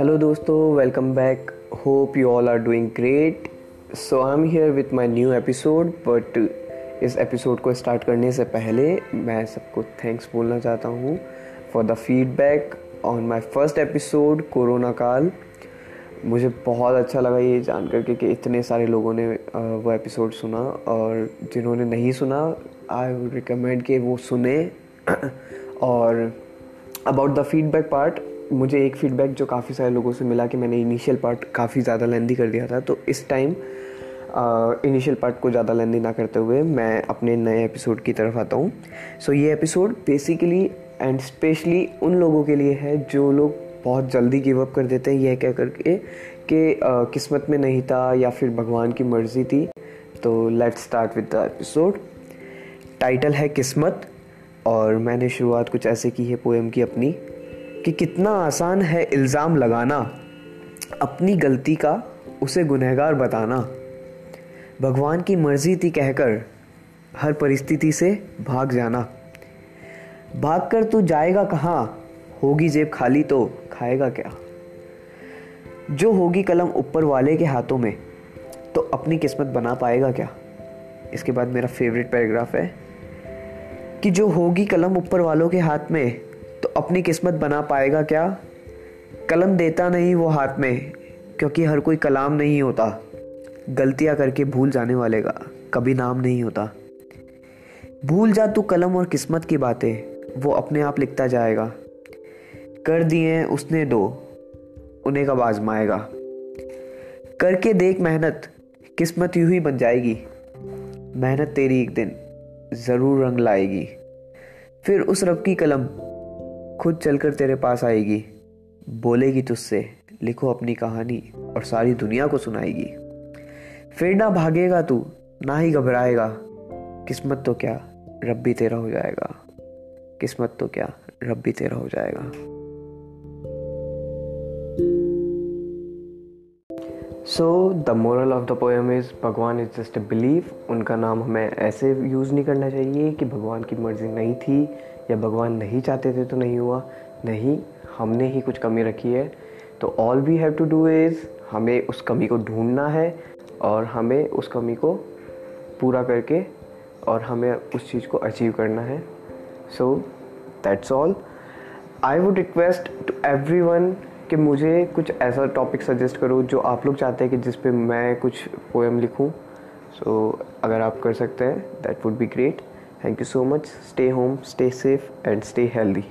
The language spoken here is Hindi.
हेलो दोस्तों welcome back hope you all are doing great so I am here with my new episode but इस एपिसोड को स्टार्ट करने से पहले मैं सबको थैंक्स बोलना चाहता हूँ for the feedback on my first episode corona काल मुझे बहुत अच्छा लगा ये जान करके कि इतने सारे लोगों ने वो एपिसोड सुना और जिन्होंने नहीं सुना आई वुड रिकमेंड कि वो सुने। और अबाउट द फीडबैक पार्ट मुझे एक फीडबैक जो काफ़ी सारे लोगों से मिला कि मैंने इनिशियल पार्ट काफ़ी ज़्यादा लेंदी कर दिया था। तो इस टाइम इनिशियल पार्ट को ज़्यादा लेंदी ना करते हुए मैं अपने नए एपिसोड की तरफ़ आता हूँ। सो so, ये एपिसोड बेसिकली एंड स्पेशली उन लोगों के लिए है जो लोग बहुत जल्दी गिव अप कर देते हैं यह कह करके कि किस्मत में नहीं था या फिर भगवान की मर्ज़ी थी। तो let's start with the episode title है किस्मत और मैंने शुरुआत कुछ ऐसे की है पोएम की अपनी। कि कितना आसान है इल्ज़ाम लगाना, अपनी गलती का उसे गुनहगार बताना। भगवान की मर्ज़ी थी कहकर हर परिस्थिति से भाग जाना। भाग कर तू जाएगा कहाँ? होगी जेब खाली तो खाएगा क्या? जो होगी कलम ऊपर वाले के हाथों में तो अपनी किस्मत बना पाएगा क्या? इसके बाद मेरा फेवरेट पैराग्राफ है कि जो होगी कलम ऊपर वालों के हाथ में तो अपनी किस्मत बना पाएगा क्या? कलम देता नहीं वो हाथ में, क्योंकि हर कोई कलाम नहीं होता। गलतियाँ करके भूल जाने वाले का कभी नाम नहीं होता। भूल जा तू कलम और किस्मत की बातें, वो अपने आप लिखता जाएगा। कर दिए उसने दो, उन्हें कब आजमाएगा? करके देख मेहनत, किस्मत यूँ ही बन जाएगी। मेहनत तेरी एक दिन ज़रूर रंग लाएगी। फिर उस रब की कलम खुद चलकर तेरे पास आएगी। बोलेगी तुझसे, लिखो अपनी कहानी और सारी दुनिया को सुनाएगी। फिर ना भागेगा तू, ना ही घबराएगा। किस्मत तो क्या, रब भी तेरा हो जाएगा। किस्मत तो क्या, रब भी तेरा हो जाएगा। So the moral of the poem is भगवान इज़ जस्ट अ बिलीव उनका नाम हमें ऐसे यूज़ नहीं करना चाहिए कि भगवान की मर्ज़ी नहीं थी या भगवान नहीं चाहते थे तो नहीं हुआ। नहीं, हमने ही कुछ कमी रखी है। तो all we have to do is हमें उस कमी को ढूंढना है और हमें उस कमी को पूरा करके और हमें उस चीज़ को अचीव करना है। So that's all I would request to every one कि मुझे कुछ ऐसा टॉपिक सजेस्ट करो जो आप लोग चाहते हैं कि जिस पे मैं कुछ पोएम लिखूं। सो so, अगर आप कर सकते हैं that would be great thank you so much stay home stay safe and stay healthy